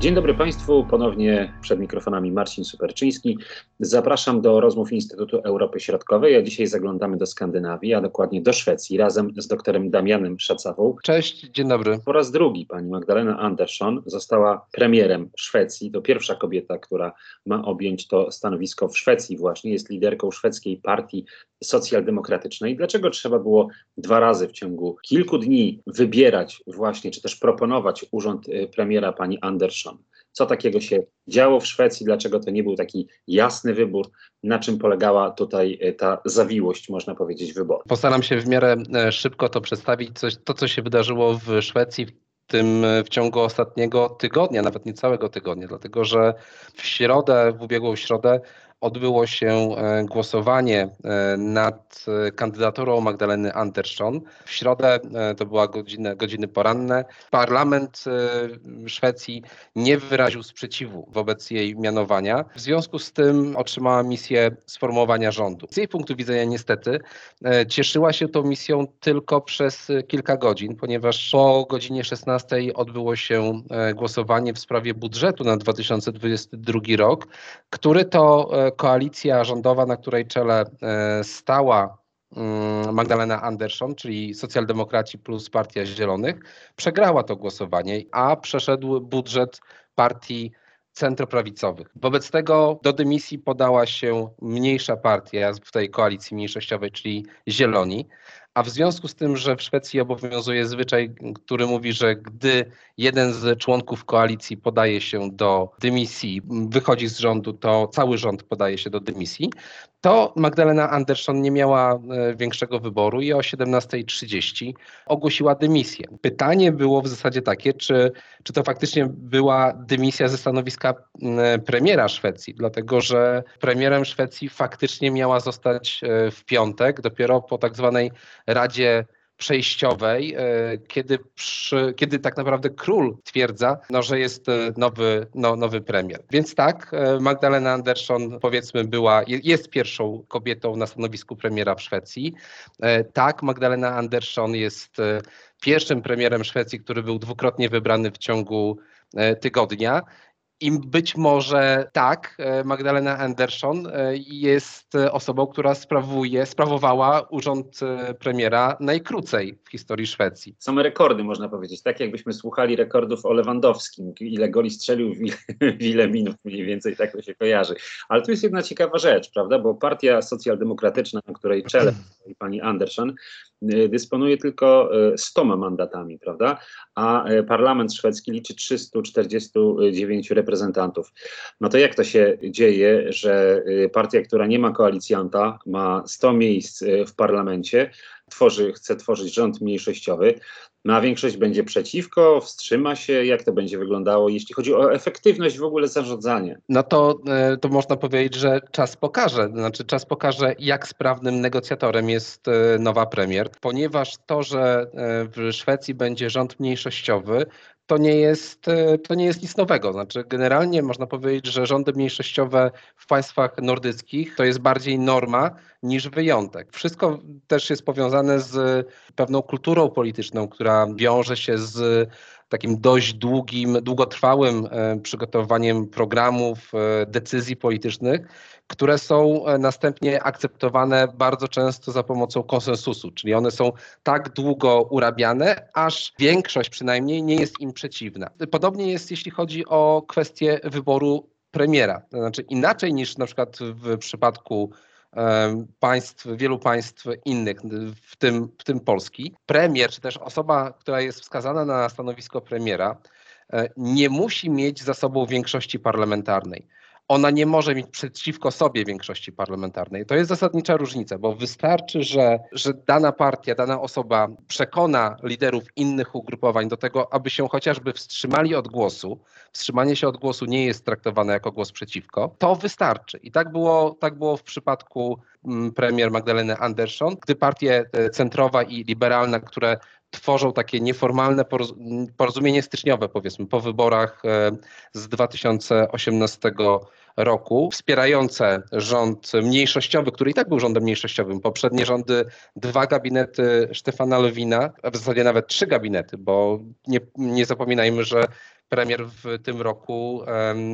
Dzień dobry Państwu, ponownie przed mikrofonami Marcin Superczyński. Zapraszam do rozmów Instytutu Europy Środkowej, a dzisiaj zaglądamy do Skandynawii, a dokładnie do Szwecji, razem z doktorem Damianem Szacawą. Cześć, dzień dobry. Po raz drugi pani Magdalena Andersson została premierem Szwecji. To pierwsza kobieta, która ma objąć to stanowisko w Szwecji właśnie, jest liderką szwedzkiej partii socjaldemokratycznej. Dlaczego trzeba było dwa razy w ciągu kilku dni wybierać właśnie, czy też proponować urząd y, premiera pani Andersson? Co takiego się działo w Szwecji? Dlaczego to nie był taki jasny wybór? Na czym polegała tutaj y, ta zawiłość, można powiedzieć, wyboru? Postaram się w miarę e, szybko to przedstawić, coś, to co się wydarzyło w Szwecji tym e, w ciągu ostatniego tygodnia, nawet nie całego tygodnia, dlatego że w środę, w ubiegłą środę odbyło się e, głosowanie e, nad e, kandydaturą Magdaleny Andersson. W środę to była godzina, godziny poranne. Parlament Szwecji nie wyraził sprzeciwu wobec jej mianowania. W związku z tym otrzymała misję sformułowania rządu. Z jej punktu widzenia niestety cieszyła się tą misją tylko przez kilka godzin, ponieważ po godzinie 16 odbyło się głosowanie w sprawie budżetu na 2022 rok, który to koalicja rządowa, na której czele e, stała mm, Magdalena Andersson, czyli socjaldemokraci plus Partia Zielonych, przegrała to głosowanie, a przeszedł budżet partii centroprawicowych. Wobec tego do dymisji podała się mniejsza partia w tej koalicji mniejszościowej, czyli Zieloni. A w związku z tym, że w Szwecji obowiązuje zwyczaj, który mówi, że gdy jeden z członków koalicji podaje się do dymisji, wychodzi z rządu, to cały rząd podaje się do dymisji, to Magdalena Andersson nie miała e, większego wyboru i o 17.30 ogłosiła dymisję. Pytanie było w zasadzie takie, czy, czy to faktycznie była dymisja ze stanowiska premiera Szwecji, dlatego że premierem Szwecji faktycznie miała zostać e, w piątek, dopiero po tak zwanej Radzie przejściowej, e, kiedy, przy, kiedy tak naprawdę król twierdza, no, że jest e, nowy, no, nowy premier. Więc tak, e, Magdalena Andersson powiedzmy była, jest pierwszą kobietą na stanowisku premiera w Szwecji. Tak, Magdalena Andersson jest pierwszym premierem Szwecji, który był dwukrotnie wybrany w ciągu tygodnia. I być może tak, e, Magdalena Andersson e, jest osobą, która sprawuje, sprawowała urząd e, premiera najkrócej w historii Szwecji. Same rekordy można powiedzieć, tak jakbyśmy słuchali rekordów o Lewandowskim, ile goli strzelił w ile, w ile minut mniej więcej, tak to się kojarzy. Ale tu jest jedna ciekawa rzecz, prawda, bo partia socjaldemokratyczna, na której czele pani Anderson, dysponuje tylko 100 mandatami, prawda, a parlament szwedzki liczy 349 reprezentantów. No to jak to się dzieje, że y, partia, która nie ma koalicjanta, ma 100 miejsc y, w parlamencie, tworzy, chce tworzyć rząd mniejszościowy, no a większość będzie przeciwko, wstrzyma się, jak to będzie wyglądało, jeśli chodzi o efektywność w ogóle zarządzania? No to, e, to można powiedzieć, że czas pokaże, znaczy czas pokaże, jak sprawnym negocjatorem jest e, nowa premier, ponieważ to, że e, w Szwecji będzie rząd mniejszościowy, to nie jest, to nie jest nic nowego. Znaczy, generalnie można powiedzieć, że rządy mniejszościowe w państwach nordyckich to jest bardziej norma niż wyjątek. Wszystko też jest powiązane z pewną kulturą polityczną, która wiąże się z takim dość długim, długotrwałym e, przygotowaniem programów, e, decyzji politycznych, które są e, następnie akceptowane bardzo często za pomocą konsensusu, czyli one są tak długo urabiane, aż większość przynajmniej nie jest im przeciwna. Podobnie jest, jeśli chodzi o kwestię wyboru premiera. To znaczy inaczej niż na przykład w przypadku państw, wielu państw innych, w tym, w tym Polski, premier, czy też osoba, która jest wskazana na stanowisko premiera, e, nie musi mieć za sobą większości parlamentarnej ona nie może mieć przeciwko sobie większości parlamentarnej. To jest zasadnicza różnica, bo wystarczy, że, że dana partia, dana osoba przekona liderów innych ugrupowań do tego, aby się chociażby wstrzymali od głosu. Wstrzymanie się od głosu nie jest traktowane jako głos przeciwko. To wystarczy. I tak było, tak było w przypadku premier Magdaleny Andersson, gdy partie centrowa i liberalna, które tworzą takie nieformalne porozumienie styczniowe, powiedzmy, po wyborach z 2018 roku, wspierające rząd mniejszościowy, który i tak był rządem mniejszościowym. Poprzednie rządy, dwa gabinety Stefana Lewina, a w zasadzie nawet trzy gabinety, bo nie, nie zapominajmy, że premier w tym roku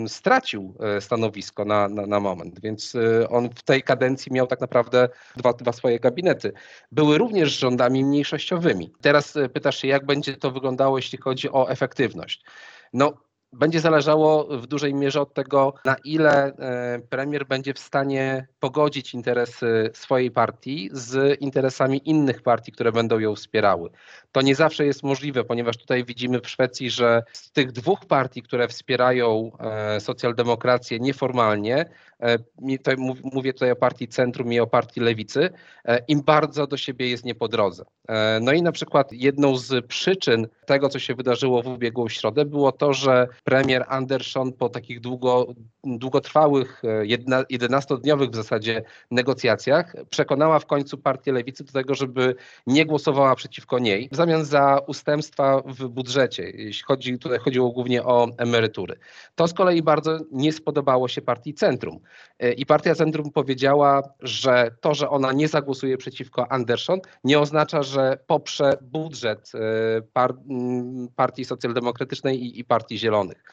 stracił e, stanowisko na, na, na, moment, więc e, on w tej kadencji miał tak naprawdę dwa, dwa swoje gabinety. Były również rządami mniejszościowymi. Teraz e, pytasz się, jak będzie to wyglądało, jeśli chodzi o efektywność. No, będzie zależało w dużej mierze od tego, na ile e, premier będzie w stanie pogodzić interesy swojej partii z interesami innych partii, które będą ją wspierały. To nie zawsze jest możliwe, ponieważ tutaj widzimy w Szwecji, że z tych dwóch partii, które wspierają e, socjaldemokrację nieformalnie, mówię tutaj o partii centrum i o partii lewicy, im bardzo do siebie jest nie po drodze. No i na przykład jedną z przyczyn tego, co się wydarzyło w ubiegłą środę, było to, że premier Anderson po takich długo, długotrwałych, 11-dniowych w zasadzie negocjacjach przekonała w końcu partię lewicy do tego, żeby nie głosowała przeciwko niej w zamian za ustępstwa w budżecie, jeśli chodzi, tutaj chodziło głównie o emerytury. To z kolei bardzo nie spodobało się partii Centrum i partia Centrum powiedziała, że to, że ona nie zagłosuje przeciwko Anderson nie oznacza, że poprze budżet e, par partii socjaldemokratycznej i, i partii Zielonych.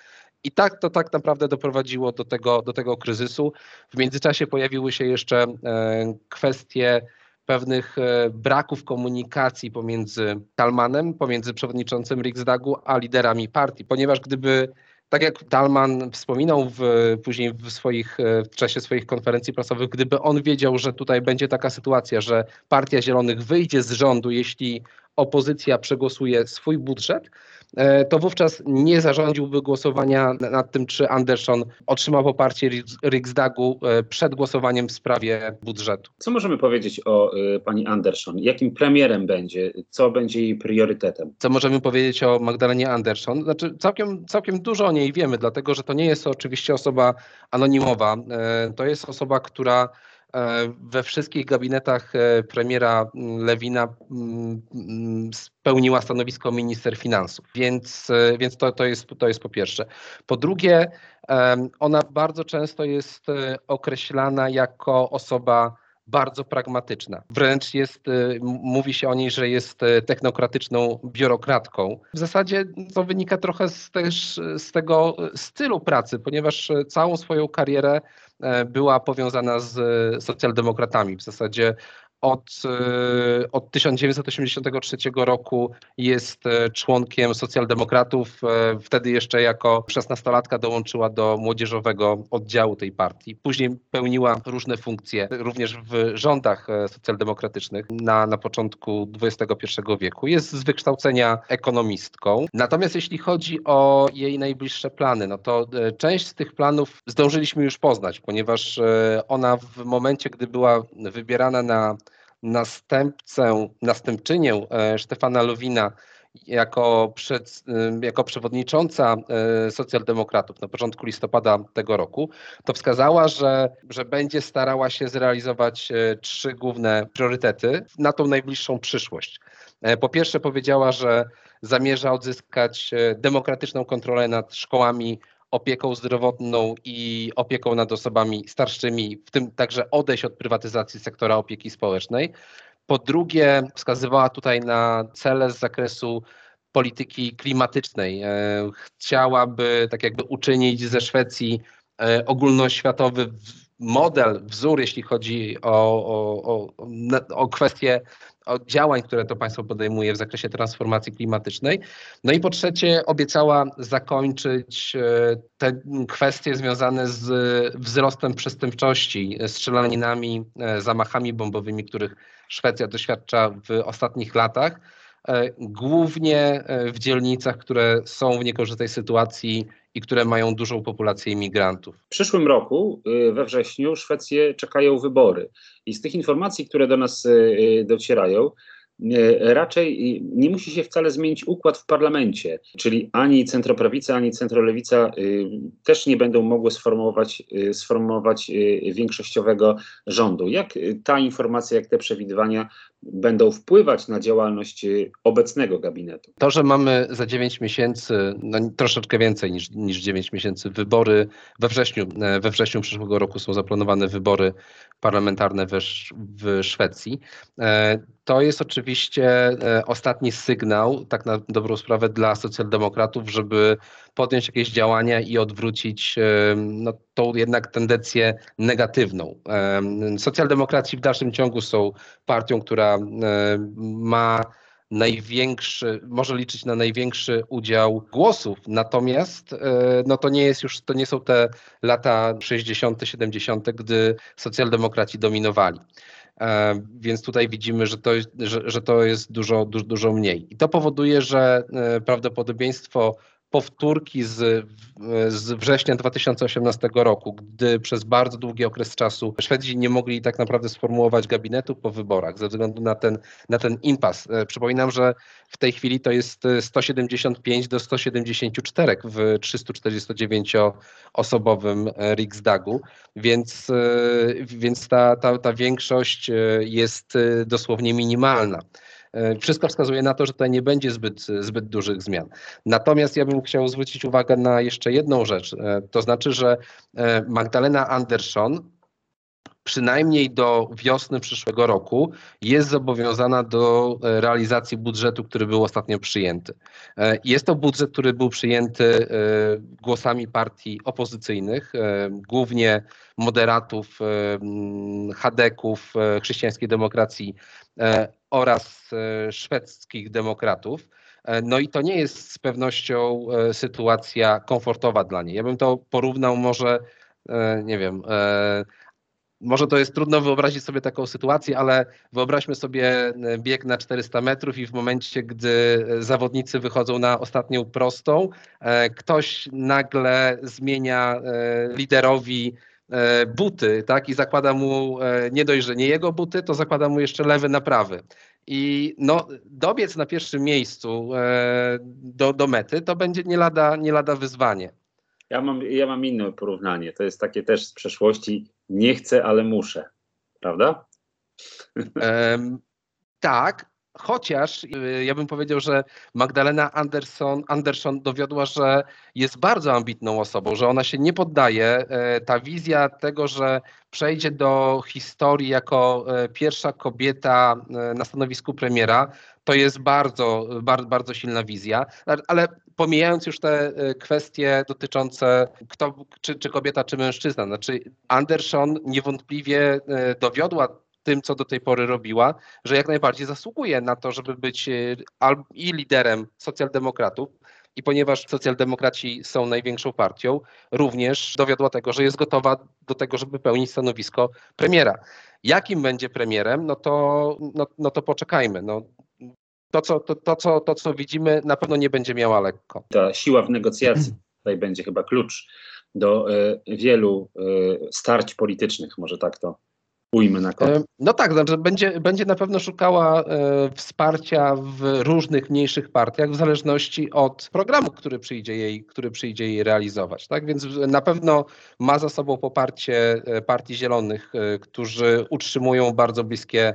I tak to tak naprawdę doprowadziło do tego, do tego kryzysu. W międzyczasie pojawiły się jeszcze e, kwestie pewnych e, braków komunikacji pomiędzy Talmanem, pomiędzy przewodniczącym Riksdagu, a liderami partii, ponieważ gdyby tak jak Dalman wspominał w, później w, swoich, e, w czasie swoich konferencji prasowych, gdyby on wiedział, że tutaj będzie taka sytuacja, że Partia Zielonych wyjdzie z rządu, jeśli opozycja przegłosuje swój budżet, e, to wówczas nie zarządziłby głosowania nad tym, czy Anderson otrzymał poparcie Riksdagu e, przed głosowaniem w sprawie budżetu. Co możemy powiedzieć o y, pani Anderson? Jakim premierem będzie? Co będzie jej priorytetem? Co możemy powiedzieć o Magdalenie Anderson? Znaczy całkiem, całkiem dużo o niej wiemy, dlatego że to nie jest oczywiście osoba anonimowa. E, to jest osoba, która E, we wszystkich gabinetach e, premiera mm, Lewina mm, spełniła stanowisko minister finansów, więc, e, więc to, to, jest, to jest po pierwsze. Po drugie, ona bardzo często jest określana jako osoba bardzo pragmatyczna. Wręcz jest, mówi się o niej, że jest technokratyczną biurokratką. W zasadzie to wynika trochę z, też z tego stylu pracy, ponieważ całą swoją karierę była powiązana z socjaldemokratami. W zasadzie od, e, od 1983 roku jest e, członkiem socjaldemokratów. Wtedy jeszcze jako 16-latka dołączyła do młodzieżowego oddziału tej partii. Później pełniła różne funkcje, również w rządach socjaldemokratycznych na, na początku XXI wieku. Jest z wykształcenia ekonomistką. Natomiast jeśli chodzi o jej najbliższe plany, no to część z tych planów zdążyliśmy już poznać, ponieważ e, ona w momencie, gdy była wybierana na następcę, następczynię e, Stefana Lowina jako, przed, e, jako przewodnicząca socjaldemokratów na początku listopada tego roku, to wskazała, że, że będzie starała się zrealizować trzy główne priorytety na tą najbliższą przyszłość. Po pierwsze powiedziała, że zamierza odzyskać demokratyczną kontrolę nad szkołami opieką zdrowotną i opieką nad osobami starszymi, w tym także odejść od prywatyzacji sektora opieki społecznej. Po drugie, wskazywała tutaj na cele z zakresu polityki klimatycznej. E, chciałaby tak jakby uczynić ze Szwecji e, ogólnoświatowy model, wzór, jeśli chodzi o, o, o, o kwestie działań, które to państwo podejmuje w zakresie transformacji klimatycznej. No i po trzecie obiecała zakończyć e, te kwestie związane z wzrostem przestępczości, strzelaninami, e, zamachami bombowymi, których Szwecja doświadcza w ostatnich latach e, głównie w dzielnicach, które są w niekorzystnej sytuacji i które mają dużą populację imigrantów. W przyszłym roku, y, we wrześniu, Szwecję czekają wybory. I z tych informacji, które do nas y, y, docierają, raczej e, nie musi się wcale zmienić układ w parlamencie, czyli ani centroprawica, ani centrolewica e, też nie będą mogły sformułować, sformułować większościowego rządu. Jak ta informacja, jak te przewidywania będą wpływać na działalność obecnego gabinetu? To, że mamy za 9 miesięcy, no troszeczkę więcej niż, niż 9 miesięcy, wybory we wrześniu, we wrześniu przyszłego roku są zaplanowane wybory parlamentarne we, w Szwecji. To jest oczywiście e, ostatni sygnał, tak na dobrą sprawę, dla socjaldemokratów, żeby podjąć jakieś działania i odwrócić e, no, tą jednak tendencję negatywną. E, socjaldemokraci w dalszym ciągu są partią, która ma największy, może liczyć na największy udział głosów, natomiast no to nie jest już, to nie są te lata 60., 70., gdy socjaldemokraci dominowali. E, więc tutaj widzimy, że to, że, że to jest dużo, dużo, dużo mniej. I to powoduje, że e, prawdopodobieństwo powtórki z, z września 2018 roku, gdy przez bardzo długi okres czasu Szwedzi nie mogli tak naprawdę sformułować gabinetu po wyborach ze względu na ten, na ten impas. E, przypominam, że w tej chwili to jest 175 do 174 w 349-osobowym Riksdagu, więc, e, więc ta, ta, ta większość e, jest dosłownie minimalna. E, wszystko wskazuje na to, że tutaj nie będzie zbyt, zbyt dużych zmian. Natomiast ja bym chciał zwrócić uwagę na jeszcze jedną rzecz, e, to znaczy, że e, Magdalena Andersson przynajmniej do wiosny przyszłego roku jest zobowiązana do realizacji budżetu, który był ostatnio przyjęty. Jest to budżet, który był przyjęty głosami partii opozycyjnych, głównie moderatów, chadeków, chrześcijańskiej demokracji oraz e, szwedzkich demokratów. E, no i to nie jest z pewnością e, sytuacja komfortowa dla niej. Ja bym to porównał może, nie wiem, może to jest trudno wyobrazić sobie taką sytuację, ale wyobraźmy sobie bieg na 400 metrów i w momencie, gdy zawodnicy wychodzą na ostatnią prostą, ktoś nagle zmienia liderowi E, buty, tak, i zakłada mu e, nie dość, że nie jego buty, to zakłada mu jeszcze lewy na prawy. I no, dobiec na pierwszym miejscu e, do, do mety to będzie nie lada, nie lada wyzwanie. Ja mam, ja mam inne porównanie. To jest takie też z przeszłości. Nie chcę, ale muszę. Prawda? Um, tak, Chociaż y, ja bym powiedział, że Magdalena Anderson, Anderson dowiodła, że jest bardzo ambitną osobą, że ona się nie poddaje. E, ta wizja tego, że przejdzie do historii jako e, pierwsza kobieta e, na stanowisku premiera, to jest bardzo, bardzo, silna wizja. Ale pomijając już te kwestie dotyczące kto, czy, czy kobieta, czy mężczyzna, znaczy Anderson niewątpliwie dowiodła tym, co do tej pory robiła, że jak najbardziej zasługuje na to, żeby być e, i liderem socjaldemokratów, i ponieważ socjaldemokraci są największą partią, również dowiodła tego, że jest gotowa do tego, żeby pełnić stanowisko premiera. Jakim będzie premierem, no to, no, no to poczekajmy. No, to, co, to, to, co, to, co widzimy, na pewno nie będzie miała lekko. Ta siła w negocjacji tutaj będzie chyba klucz do y, wielu y, starć politycznych, może tak to ujmę na koniec. No tak, znaczy będzie, będzie na pewno szukała e, wsparcia w różnych mniejszych partiach w zależności od programu, który przyjdzie jej, który przyjdzie jej realizować. Tak? Więc na pewno ma za sobą poparcie e, Partii Zielonych, e, którzy utrzymują bardzo bliskie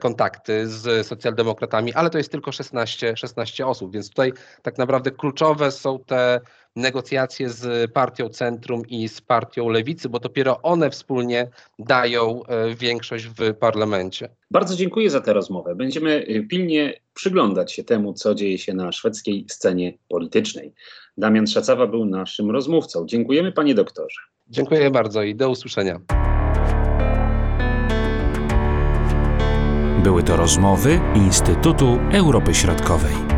kontakty z socjaldemokratami, ale to jest tylko 16, 16 osób, więc tutaj tak naprawdę kluczowe są te negocjacje z partią Centrum i z partią Lewicy, bo dopiero one wspólnie dają e, większość w parlamencie. Bardzo dziękuję za tę rozmowę. Będziemy e, pilnie przyglądać się temu, co dzieje się na szwedzkiej scenie politycznej. Damian Szacawa był naszym rozmówcą. Dziękujemy panie doktorze. Dziękuję bardzo i do usłyszenia. Były to rozmowy Instytutu Europy Środkowej.